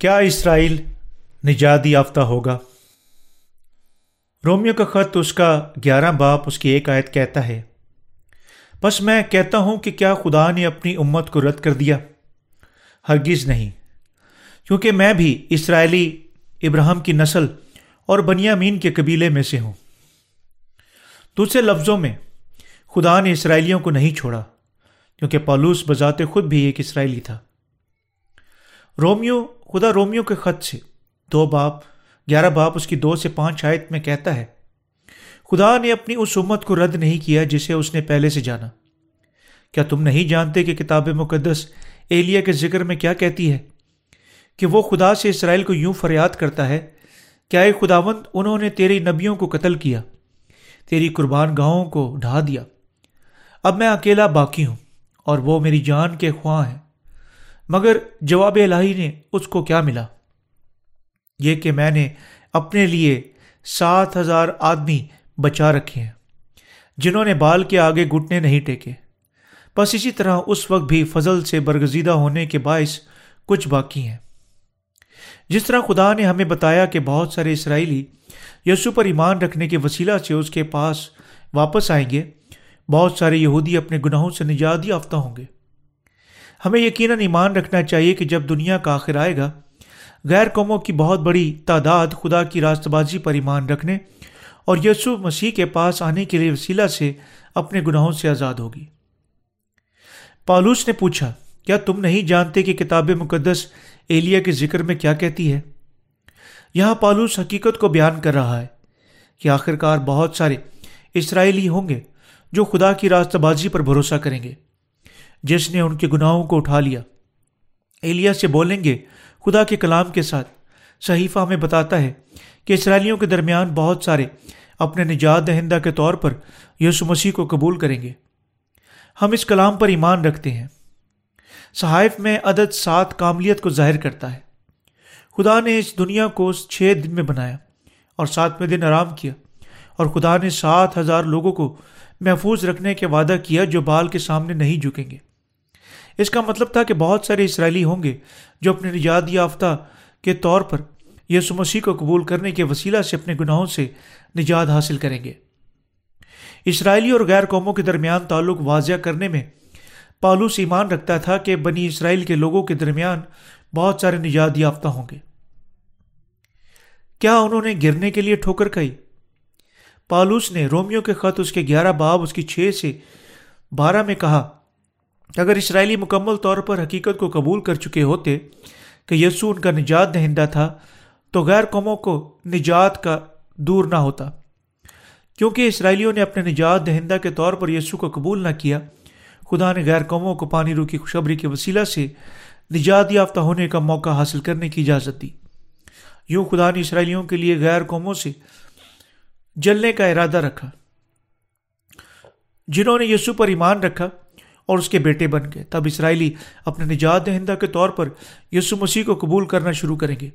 کیا اسرائیل نجات یافتہ ہوگا؟ رومیو کا خط اس کا گیارہ باپ اس کی ایک آیت کہتا ہے بس میں کہتا ہوں کہ کیا خدا نے اپنی امت کو رد کر دیا؟ ہرگز نہیں، کیونکہ میں بھی اسرائیلی ابراہم کی نسل اور بنیامین کے قبیلے میں سے ہوں۔ دوسرے لفظوں میں، خدا نے اسرائیلیوں کو نہیں چھوڑا، کیونکہ پالوس بذات خود بھی ایک اسرائیلی تھا۔ رومیو، خدا رومیو کے خط سے۔ دو باپ، گیارہ باپ اس کی دو سے پانچ آیت میں کہتا ہے، خدا نے اپنی اس امت کو رد نہیں کیا جسے اس نے پہلے سے جانا۔ کیا تم نہیں جانتے کہ کتاب مقدس ایلیا کے ذکر میں کیا کہتی ہے؟ کہ وہ خدا سے اسرائیل کو یوں فریاد کرتا ہے، کیا ایک خداوند انہوں نے تیری نبیوں کو قتل کیا، تیری قربان گاہوں کو ڈھا دیا۔ اب میں اکیلا باقی ہوں اور وہ میری جان کے خواہ ہیں۔ مگر جواب الہی نے اس کو کیا ملا؟ یہ کہ میں نے اپنے لیے سات ہزار آدمی بچا رکھے ہیں، جنہوں نے بال کے آگے گھٹنے نہیں ٹیکے۔ بس اسی طرح اس وقت بھی فضل سے برگزیدہ ہونے کے باعث کچھ باقی ہیں۔ جس طرح خدا نے ہمیں بتایا کہ بہت سارے اسرائیلی یسو پر ایمان رکھنے کے وسیلہ سے اس کے پاس واپس آئیں گے، بہت سارے یہودی اپنے گناہوں سے نجات یافتہ ہوں گے۔ ہمیں یقیناً ایمان رکھنا چاہیے کہ جب دنیا کا آخر آئے گا، غیر قوموں کی بہت بڑی تعداد خدا کی راست بازی پر ایمان رکھنے اور یسو مسیح کے پاس آنے کے لیے وسیلہ سے اپنے گناہوں سے آزاد ہوگی۔ پالوس نے پوچھا، کیا تم نہیں جانتے کہ کتاب مقدس ایلیا کے ذکر میں کیا کہتی ہے؟ یہاں پالوس حقیقت کو بیان کر رہا ہے کہ آخرکار بہت سارے اسرائیلی ہوں گے جو خدا کی راستہ بازی پر بھروسہ کریں گے۔ جس نے ان کے گناہوں کو اٹھا لیا۔ ایلیا سے بولیں گے، خدا کے کلام کے ساتھ۔ صحیفہ ہمیں بتاتا ہے کہ اسرائیلیوں کے درمیان بہت سارے اپنے نجات دہندہ کے طور پر یسو مسیح کو قبول کریں گے۔ ہم اس کلام پر ایمان رکھتے ہیں۔ صحائف میں عدد سات کاملیت کو ظاہر کرتا ہے۔ خدا نے اس دنیا کو چھ دن میں بنایا اور ساتویں دن آرام کیا اور خدا نے سات ہزار لوگوں کو محفوظ رکھنے کے وعدہ کیا جو بال کے سامنے نہیں جھکیں گے۔ اس کا مطلب تھا کہ بہت سارے اسرائیلی ہوں گے جو اپنے نجات یافتہ کے طور پر یسو مسیح کو قبول کرنے کے وسیلہ سے اپنے گناہوں سے نجات حاصل کریں گے۔ اسرائیلی اور غیر قوموں کے درمیان تعلق واضح کرنے میں پالوس ایمان رکھتا تھا کہ بنی اسرائیل کے لوگوں کے درمیان بہت سارے نجات یافتہ ہوں گے۔ کیا انہوں نے گرنے کے لیے ٹھوکر کھائی؟ پالوس نے رومیو کے خط اس کے گیارہ باب اس کی چھ سے بارہ میں کہا اگر اسرائیلی مکمل طور پر حقیقت کو قبول کر چکے ہوتے کہ یسو ان کا نجات دہندہ تھا، تو غیر قوموں کو نجات کا دور نہ ہوتا۔ کیونکہ اسرائیلیوں نے اپنے نجات دہندہ کے طور پر یسو کو قبول نہ کیا، خدا نے غیر قوموں کو پانی رو کی خوشبری کے وسیلہ سے نجات یافتہ ہونے کا موقع حاصل کرنے کی اجازت دی۔ یوں خدا نے اسرائیلیوں کے لیے غیر قوموں سے جلنے کا ارادہ رکھا، جنہوں نے یسو پر ایمان رکھا۔ اور اس کے بیٹے بن گئے۔ تب اسرائیلی اپنے نجات دہندہ کے طور پر یسو مسیح کو قبول کرنا شروع کریں گے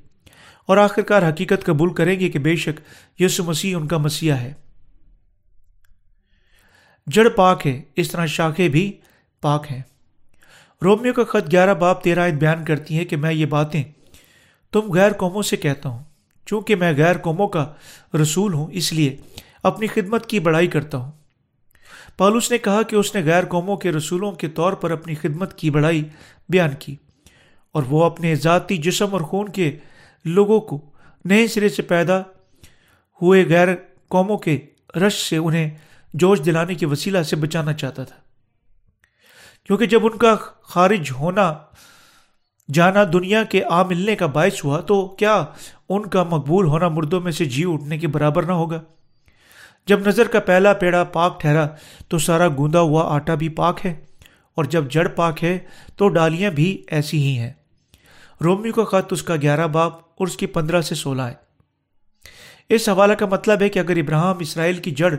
اور آخرکار حقیقت قبول کریں گے کہ بے شک یسو مسیح ان کا مسیح ہے۔ جڑ پاک ہے، اس طرح شاخیں بھی پاک ہیں۔ رومیو کا خط گیارہ باپ تیرہ بیان کرتی ہے کہ میں یہ باتیں تم غیر قوموں سے کہتا ہوں، چونکہ میں غیر قوموں کا رسول ہوں، اس لیے اپنی خدمت کی بڑائی کرتا ہوں۔ پالوس نے کہا کہ اس نے غیر قوموں کے رسولوں کے طور پر اپنی خدمت کی بڑائی بیان کی اور وہ اپنے ذاتی جسم اور خون کے لوگوں کو نئے سرے سے پیدا ہوئے غیر قوموں کے رش سے انہیں جوش دلانے کے وسیلہ سے بچانا چاہتا تھا۔ کیونکہ جب ان کا خارج ہونا، جانا دنیا کے آ ملنے کا باعث ہوا تو کیا ان کا مقبول ہونا مردوں میں سے جی اٹھنے کے برابر نہ ہوگا؟ جب نظر کا پہلا پیڑا پاک ٹھہرا تو سارا گوندا ہوا آٹا بھی پاک ہے، اور جب جڑ پاک ہے تو ڈالیاں بھی ایسی ہی ہیں۔ رومی کا خط اس کا گیارہ باپ اور اس کی پندرہ سے سولہ ہے۔ اس حوالہ کا مطلب ہے کہ اگر ابراہم اسرائیل کی جڑ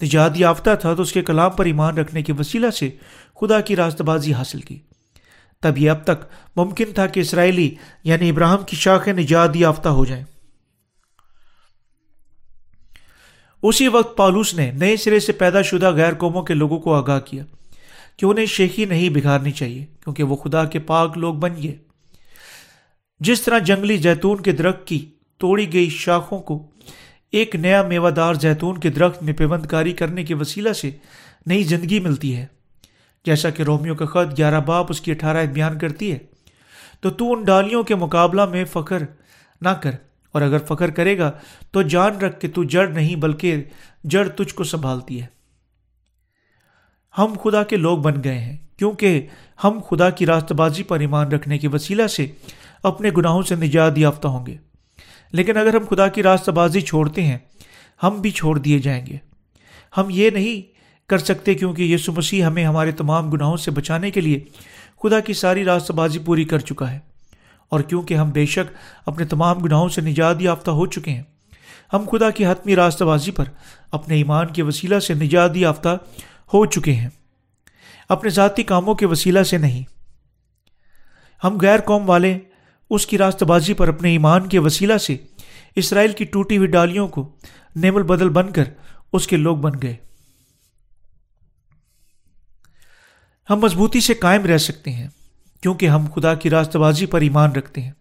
نجات یافتہ تھا تو اس کے کلام پر ایمان رکھنے کے وسیلہ سے خدا کی راست بازی حاصل کی۔ تب یہ اب تک ممکن تھا کہ اسرائیلی یعنی ابراہم کی شاخیں نجات یافتہ ہو جائیں۔ اسی وقت پالوس نے نئے سرے سے پیدا شدہ غیر قوموں کے لوگوں کو آگاہ کیا کہ انہیں شیخی نہیں بگھارنی چاہیے، کیونکہ وہ خدا کے پاک لوگ بن گئے۔ جس طرح جنگلی زیتون کے درخت کی توڑی گئی شاخوں کو ایک نیا میوہ دار زیتون کے درخت میں پیوند کاری کرنے کے وسیلہ سے نئی زندگی ملتی ہے۔ جیسا کہ رومیو کا خط گیارہ باپ اس کی اٹھارہ بیان کرتی ہے، تو تو ان ڈالیوں کے مقابلہ میں فخر نہ کر۔ اور اگر فخر کرے گا تو جان رکھ کہ تو جڑ نہیں بلکہ جڑ تجھ کو سنبھالتی ہے۔ ہم خدا کے لوگ بن گئے ہیں، کیونکہ ہم خدا کی راست بازی پر ایمان رکھنے کے وسیلہ سے اپنے گناہوں سے نجات یافتہ ہوں گے۔ لیکن اگر ہم خدا کی راست بازی چھوڑتے ہیں، ہم بھی چھوڑ دیے جائیں گے۔ ہم یہ نہیں کر سکتے کیونکہ یسو مسیح ہمیں ہمارے تمام گناہوں سے بچانے کے لیے خدا کی ساری راست بازی پوری کر چکا ہے۔ اور کیونکہ ہم بے شک اپنے تمام گناہوں سے نجات یافتہ ہو چکے ہیں، ہم خدا کی حتمی راستہ بازی پر اپنے ایمان کے وسیلہ سے نجات یافتہ ہو چکے ہیں۔ اپنے ذاتی کاموں کے وسیلہ سے نہیں۔ ہم غیر قوم والے اس کی راست بازی پر اپنے ایمان کے وسیلہ سے اسرائیل کی ٹوٹی ہوئی ڈالیوں کو نیمل بدل بن کر اس کے لوگ بن گئے۔ ہم مضبوطی سے قائم رہ سکتے ہیں۔ کیونکہ ہم خدا کی راست بازی پر ایمان رکھتے ہیں۔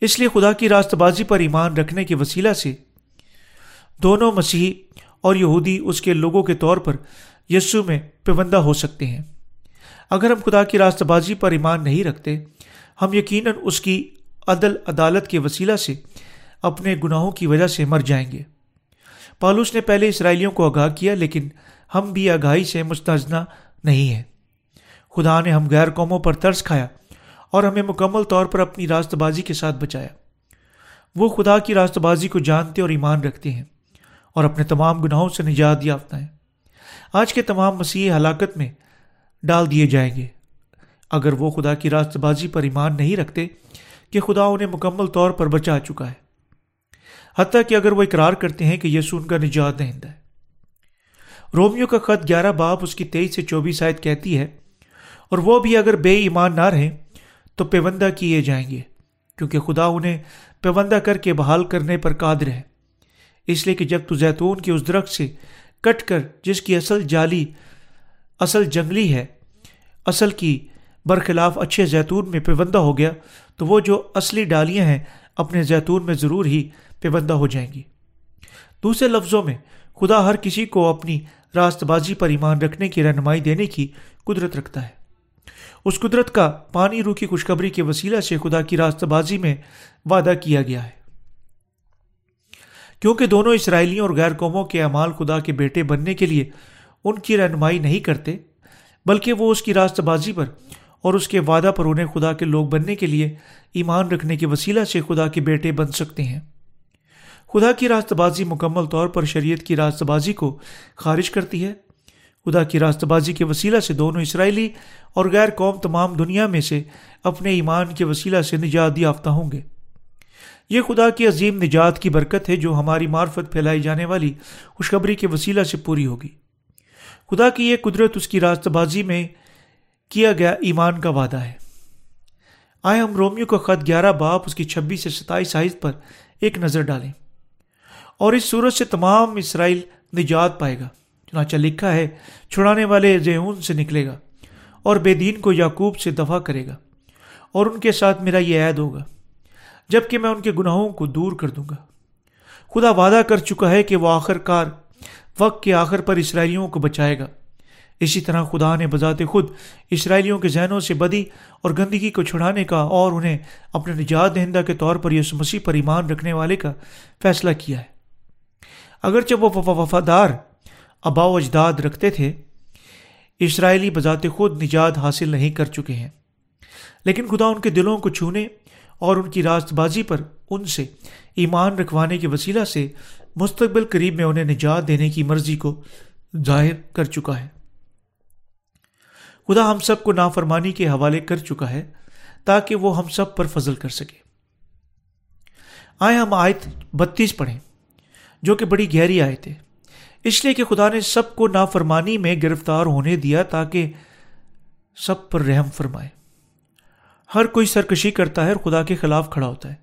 اس لیے خدا کی راست بازی پر ایمان رکھنے کے وسیلہ سے دونوں مسیحی اور یہودی اس کے لوگوں کے طور پر یسو میں پیوندہ ہو سکتے ہیں۔ اگر ہم خدا کی راست بازی پر ایمان نہیں رکھتے، ہم یقیناً اس کی عدل، عدالت کے وسیلہ سے اپنے گناہوں کی وجہ سے مر جائیں گے۔ پالوس نے پہلے اسرائیلیوں کو آگاہ کیا، لیکن ہم بھی آگاہی سے مستجنا نہیں ہیں۔ خدا نے ہم غیر قوموں پر ترس کھایا اور ہمیں مکمل طور پر اپنی راست بازی کے ساتھ بچایا۔ وہ خدا کی راست بازی کو جانتے اور ایمان رکھتے ہیں اور اپنے تمام گناہوں سے نجات یافتہ ہیں۔ آج کے تمام مسیح ہلاکت میں ڈال دیے جائیں گے۔ اگر وہ خدا کی راست بازی پر ایمان نہیں رکھتے کہ خدا انہیں مکمل طور پر بچا چکا ہے۔ حتیٰ کہ اگر وہ اقرار کرتے ہیں کہ یسو ان کا نجات دہندہ ہے۔ رومیو کا خط گیارہ باپ اس کی تیئیس سے چوبیس آیت کہتی ہے اور وہ بھی اگر بے ایمان نہ رہیں تو پیوندہ کیے جائیں گے، کیونکہ خدا انہیں پیوندہ کر کے بحال کرنے پر قادر ہے۔ اس لیے کہ جب تو زیتون کے اس درخت سے کٹ کر جس کی اصل جالی، اصل جنگلی ہے، اصل کی برخلاف اچھے زیتون میں پیوندہ ہو گیا، تو وہ جو اصلی ڈالیاں ہیں اپنے زیتون میں ضرور ہی پیوندہ ہو جائیں گی۔ دوسرے لفظوں میں، خدا ہر کسی کو اپنی راست بازی پر ایمان رکھنے کی رہنمائی دینے کی قدرت رکھتا ہے۔ اس قدرت کا پانی روح کی خوشخبری کے وسیلہ سے خدا کی راست بازی میں وعدہ کیا گیا ہے۔ کیونکہ دونوں اسرائیلیوں اور غیر قوموں کے اعمال خدا کے بیٹے بننے کے لیے ان کی رہنمائی نہیں کرتے، بلکہ وہ اس کی راست بازی پر اور اس کے وعدہ پر انہیں خدا کے لوگ بننے کے لیے ایمان رکھنے کے وسیلہ سے خدا کے بیٹے بن سکتے ہیں۔ خدا کی راست بازی مکمل طور پر شریعت کی راست بازی کو خارج کرتی ہے۔ خدا کی راست بازی کے وسیلہ سے دونوں اسرائیلی اور غیر قوم تمام دنیا میں سے اپنے ایمان کے وسیلہ سے نجات یافتہ ہوں گے۔ یہ خدا کی عظیم نجات کی برکت ہے جو ہماری معرفت پھیلائی جانے والی خوشخبری کے وسیلہ سے پوری ہوگی۔ خدا کی یہ قدرت اس کی راست بازی میں کیا گیا ایمان کا وعدہ ہے۔ آئے ہم رومیو کا خط گیارہ باپ اس کی چھبیس سے ستائیس سائز پر ایک نظر ڈالیں اور اس صورت سے تمام اسرائیل نجات پائے گا۔ چنانچہ لکھا ہے، چھڑانے والے زیون سے نکلے گا اور بے دین کو یعقوب سے دفاع کرے گا اور ان کے ساتھ میرا یہ عید ہوگا جبکہ میں ان کے گناہوں کو دور کر دوں گا۔ خدا وعدہ کر چکا ہے کہ وہ آخر کار وقت کے آخر پر اسرائیلیوں کو بچائے گا۔ اسی طرح خدا نے بذات خود اسرائیلیوں کے ذہنوں سے بدی اور گندگی کو چھڑانے کا اور انہیں اپنے نجات دہندہ کے طور پر یس مسیح پر ایمان رکھنے والے کا فیصلہ کیا ہے۔ اگرچہ وہ وفادار ابا و اجداد رکھتے تھے، اسرائیلی بذات خود نجات حاصل نہیں کر چکے ہیں۔ لیکن خدا ان کے دلوں کو چھونے اور ان کی راست بازی پر ان سے ایمان رکھوانے کے وسیلہ سے مستقبل قریب میں انہیں نجات دینے کی مرضی کو ظاہر کر چکا ہے۔ خدا ہم سب کو نافرمانی کے حوالے کر چکا ہے تاکہ وہ ہم سب پر فضل کر سکے۔ آئے ہم آیت بتیس پڑھیں، جو کہ بڑی گہری آئے تھے اس لیے کہ خدا نے سب کو نافرمانی میں گرفتار ہونے دیا تاکہ سب پر رحم فرمائے۔ ہر کوئی سرکشی کرتا ہے اور خدا کے خلاف کھڑا ہوتا ہے۔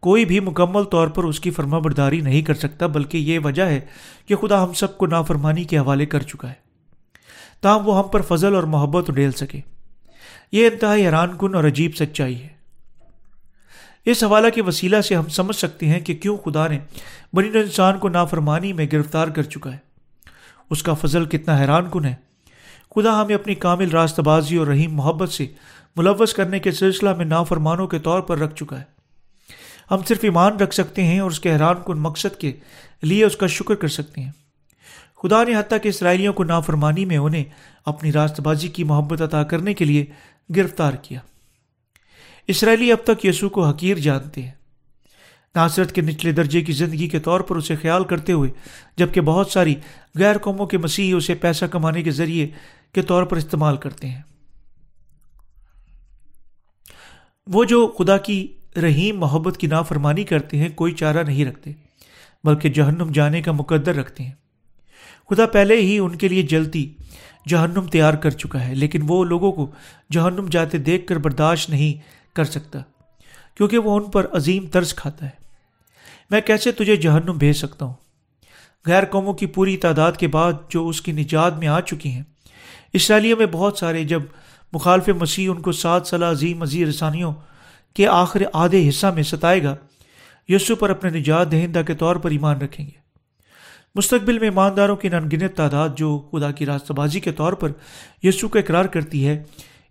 کوئی بھی مکمل طور پر اس کی فرما برداری نہیں کر سکتا، بلکہ یہ وجہ ہے کہ خدا ہم سب کو نافرمانی کے حوالے کر چکا ہے۔ تاہم وہ ہم پر فضل اور محبت ڈیل سکے۔ یہ انتہائی حیران کن اور عجیب سچائی ہے۔ اس حوالہ کے وسیلہ سے ہم سمجھ سکتے ہیں کہ کیوں خدا نے بنی انسان کو نافرمانی میں گرفتار کر چکا ہے۔ اس کا فضل کتنا حیران کن ہے۔ خدا ہمیں اپنی کامل راست بازی اور رحیم محبت سے ملوث کرنے کے سلسلہ میں نافرمانوں کے طور پر رکھ چکا ہے۔ ہم صرف ایمان رکھ سکتے ہیں اور اس کے حیران کن مقصد کے لیے اس کا شکر کر سکتے ہیں۔ خدا نے حتیٰ کہ اسرائیلیوں کو نافرمانی میں انہیں اپنی راست بازی کی محبت عطا کرنے کے لیے گرفتار کیا۔ اسرائیلی اب تک یسوع کو حقیر جانتے ہیں۔ ناصرت کے نچلے درجے کی زندگی کے طور پر اسے خیال کرتے ہوئے، جبکہ بہت ساری غیر قوموں کے مسیح اسے پیسہ کمانے کے ذریعے کے طور پر استعمال کرتے ہیں۔ وہ جو خدا کی رحیم محبت کی نافرمانی کرتے ہیں، کوئی چارہ نہیں رکھتے، بلکہ جہنم جانے کا مقدر رکھتے ہیں۔ خدا پہلے ہی ان کے لیے جلدی جہنم تیار کر چکا ہے، لیکن وہ لوگوں کو جہنم جاتے دیکھ کر برداشت نہیں کر سکتا، کیونکہ وہ ان پر عظیم طرز کھاتا ہے۔ میں کیسے تجھے جہنم بھیج سکتا ہوں؟ غیر قوموں کی پوری تعداد کے بعد جو اس کی نجات میں آ چکی ہیں۔ اسرائیلیوں میں بہت سارے جب مخالف مسیح ان کو سات سالہ عظیم عظیم رسانیوں کے آخر آدھے حصہ میں ستائے گا یسو پر اپنے نجات دہندہ کے طور پر ایمان رکھیں گے۔ مستقبل میں ایمانداروں کی ننگنت تعداد جو خدا کی راستہ بازی کے طور پر یسو کا اقرار کرتی ہے،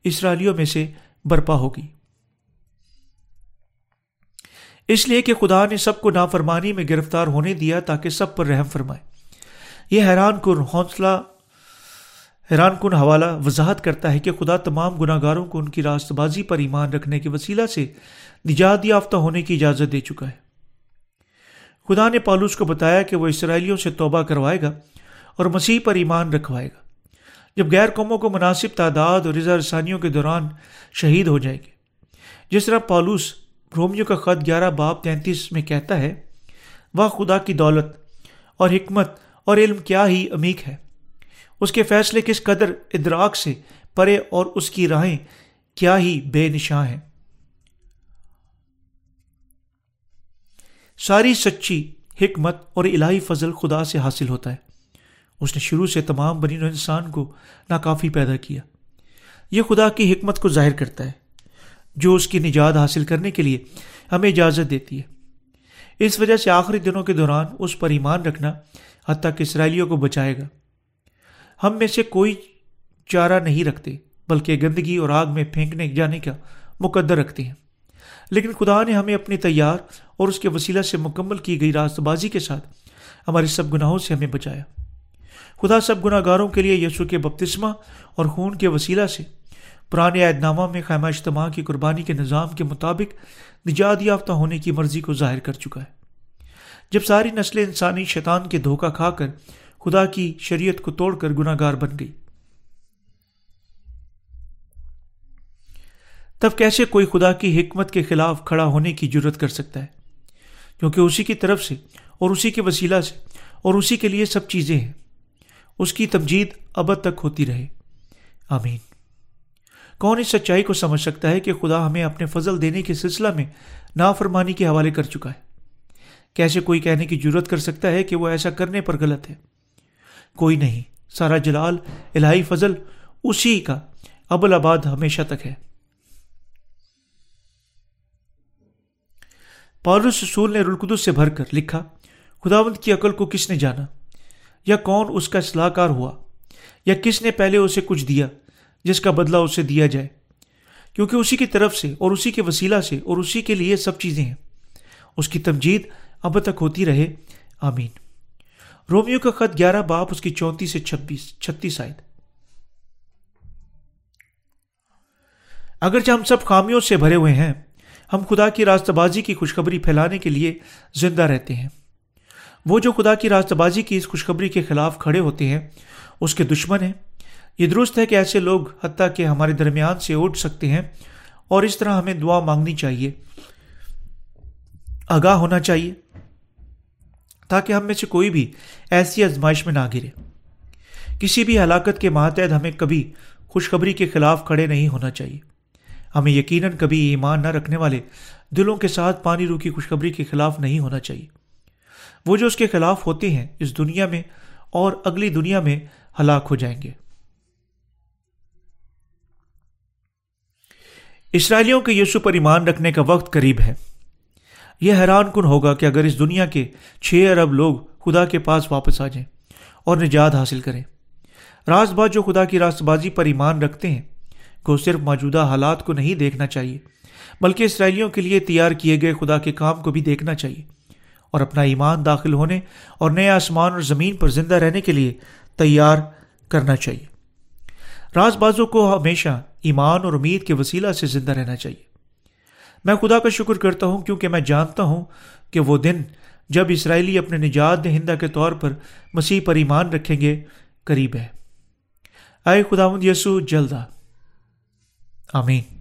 اسرائیلیوں میں سے برپا ہوگی۔ اس لیے کہ خدا نے سب کو نافرمانی میں گرفتار ہونے دیا تاکہ سب پر رحم فرمائے۔ یہ حیران کن حوصلہ، حیران کن حوالہ وضاحت کرتا ہے کہ خدا تمام گناہ گاروں کو ان کی راست بازی پر ایمان رکھنے کے وسیلہ سے نجات یافتہ ہونے کی اجازت دے چکا ہے۔ خدا نے پالوس کو بتایا کہ وہ اسرائیلیوں سے توبہ کروائے گا اور مسیح پر ایمان رکھوائے گا۔ جب غیر قوموں کو مناسب تعداد اور رضا رسانیوں کے دوران شہید ہو جائے گے، جس طرح پالوس رومیو کا خط گیارہ باپ تینتیس میں کہتا ہے وہ خدا کی دولت اور حکمت اور علم کیا ہی امیک ہے۔ اس کے فیصلے کس قدر ادراک سے پرے اور اس کی راہیں کیا ہی بے نشاں ہیں۔ ساری سچی حکمت اور الہی فضل خدا سے حاصل ہوتا ہے۔ اس نے شروع سے تمام بنی انسان کو ناکافی پیدا کیا۔ یہ خدا کی حکمت کو ظاہر کرتا ہے۔ جو اس کی نجات حاصل کرنے کے لیے ہمیں اجازت دیتی ہے۔ اس وجہ سے آخری دنوں کے دوران اس پر ایمان رکھنا حتیٰ کہ اسرائیلیوں کو بچائے گا۔ ہم میں سے کوئی چارہ نہیں رکھتے، بلکہ گندگی اور آگ میں پھینکنے جانے کا مقدر رکھتے ہیں۔ لیکن خدا نے ہمیں اپنی تیار اور اس کے وسیلہ سے مکمل کی گئی راست بازی کے ساتھ ہمارے سب گناہوں سے ہمیں بچایا۔ خدا سب گناہ گاروں کے لیے یسو کے بپتسمہ اور خون کے وسیلہ سے پرانے عہد نامہ میں خیمہ اجتماع کی قربانی کے نظام کے مطابق نجات یافتہ ہونے کی مرضی کو ظاہر کر چکا ہے۔ جب ساری نسلیں انسانی شیطان کے دھوکہ کھا کر خدا کی شریعت کو توڑ کر گناہ گار بن گئی تب کیسے کوئی خدا کی حکمت کے خلاف کھڑا ہونے کی ضرورت کر سکتا ہے؟ کیونکہ اسی کی طرف سے اور اسی کے وسیلہ سے اور اسی کے لیے سب چیزیں ہیں۔ اس کی تمجید ابد تک ہوتی رہے۔ آمین۔ کون اس سچائی کو سمجھ سکتا ہے کہ خدا ہمیں اپنے فضل دینے کے سلسلہ میں نافرمانی کے حوالے کر چکا ہے؟ کیسے کوئی کہنے کی ضرورت کر سکتا ہے کہ وہ ایسا کرنے پر غلط ہے؟ کوئی نہیں، سارا جلال، الہی فضل اسی کا ابل آباد ہمیشہ تک ہے۔ پالوس رسول نے رلقدس سے بھر کر لکھا، خداوند کی عقل کو کس نے جانا؟ یا کون اس کا اصلاح کار ہوا؟ یا کس نے پہلے اسے کچھ دیا؟ جس کا بدلہ اسے دیا جائے۔ کیونکہ اسی کی طرف سے اور اسی کے وسیلہ سے اور اسی کے لیے سب چیزیں ہیں۔ اس کی تمجید اب تک ہوتی رہے۔ آمین۔ رومیو کا خط گیارہ، باپ اس کی چونتیس سے چھبیس، چھتیس آئے اگرچہ ہم سب خامیوں سے بھرے ہوئے ہیں، ہم خدا کی راستہ بازی کی خوشخبری پھیلانے کے لیے زندہ رہتے ہیں۔ وہ جو خدا کی راستہ بازی کی اس خوشخبری کے خلاف کھڑے ہوتے ہیں، اس کے دشمن ہیں۔ یہ درست ہے کہ ایسے لوگ حتیٰ کہ ہمارے درمیان سے اٹھ سکتے ہیں اور اس طرح ہمیں دعا مانگنی چاہیے۔ آگاہ ہونا چاہیے تاکہ ہم میں سے کوئی بھی ایسی آزمائش میں نہ گرے۔ کسی بھی ہلاکت کے ماتحت ہمیں کبھی خوشخبری کے خلاف کھڑے نہیں ہونا چاہیے۔ ہمیں یقیناً کبھی ایمان نہ رکھنے والے دلوں کے ساتھ پانی رو کی خوشخبری کے خلاف نہیں ہونا چاہیے۔ وہ جو اس کے خلاف ہوتے ہیں اس دنیا میں اور اگلی دنیا میں ہلاک ہو جائیں گے۔ اسرائیلیوں کے یسو پر ایمان رکھنے کا وقت قریب ہے۔ یہ حیران کن ہوگا کہ اگر اس دنیا کے چھ ارب لوگ خدا کے پاس واپس آ جائیں اور نجات حاصل کریں۔ راز باز جو خدا کی راست بازی پر ایمان رکھتے ہیں، کو صرف موجودہ حالات کو نہیں دیکھنا چاہیے، بلکہ اسرائیلیوں کے لیے تیار کیے گئے خدا کے کام کو بھی دیکھنا چاہیے اور اپنا ایمان داخل ہونے اور نئے آسمان اور زمین پر زندہ رہنے کے لیے تیار کرنا چاہیے۔ راز بازوں کو ہمیشہ ایمان اور امید کے وسیلہ سے زندہ رہنا چاہیے۔ میں خدا کا شکر کرتا ہوں کیونکہ میں جانتا ہوں کہ وہ دن جب اسرائیلی اپنے نجات دہندہ کے طور پر مسیح پر ایمان رکھیں گے، قریب ہے۔ آئے خدا مند یسو جلد آمین۔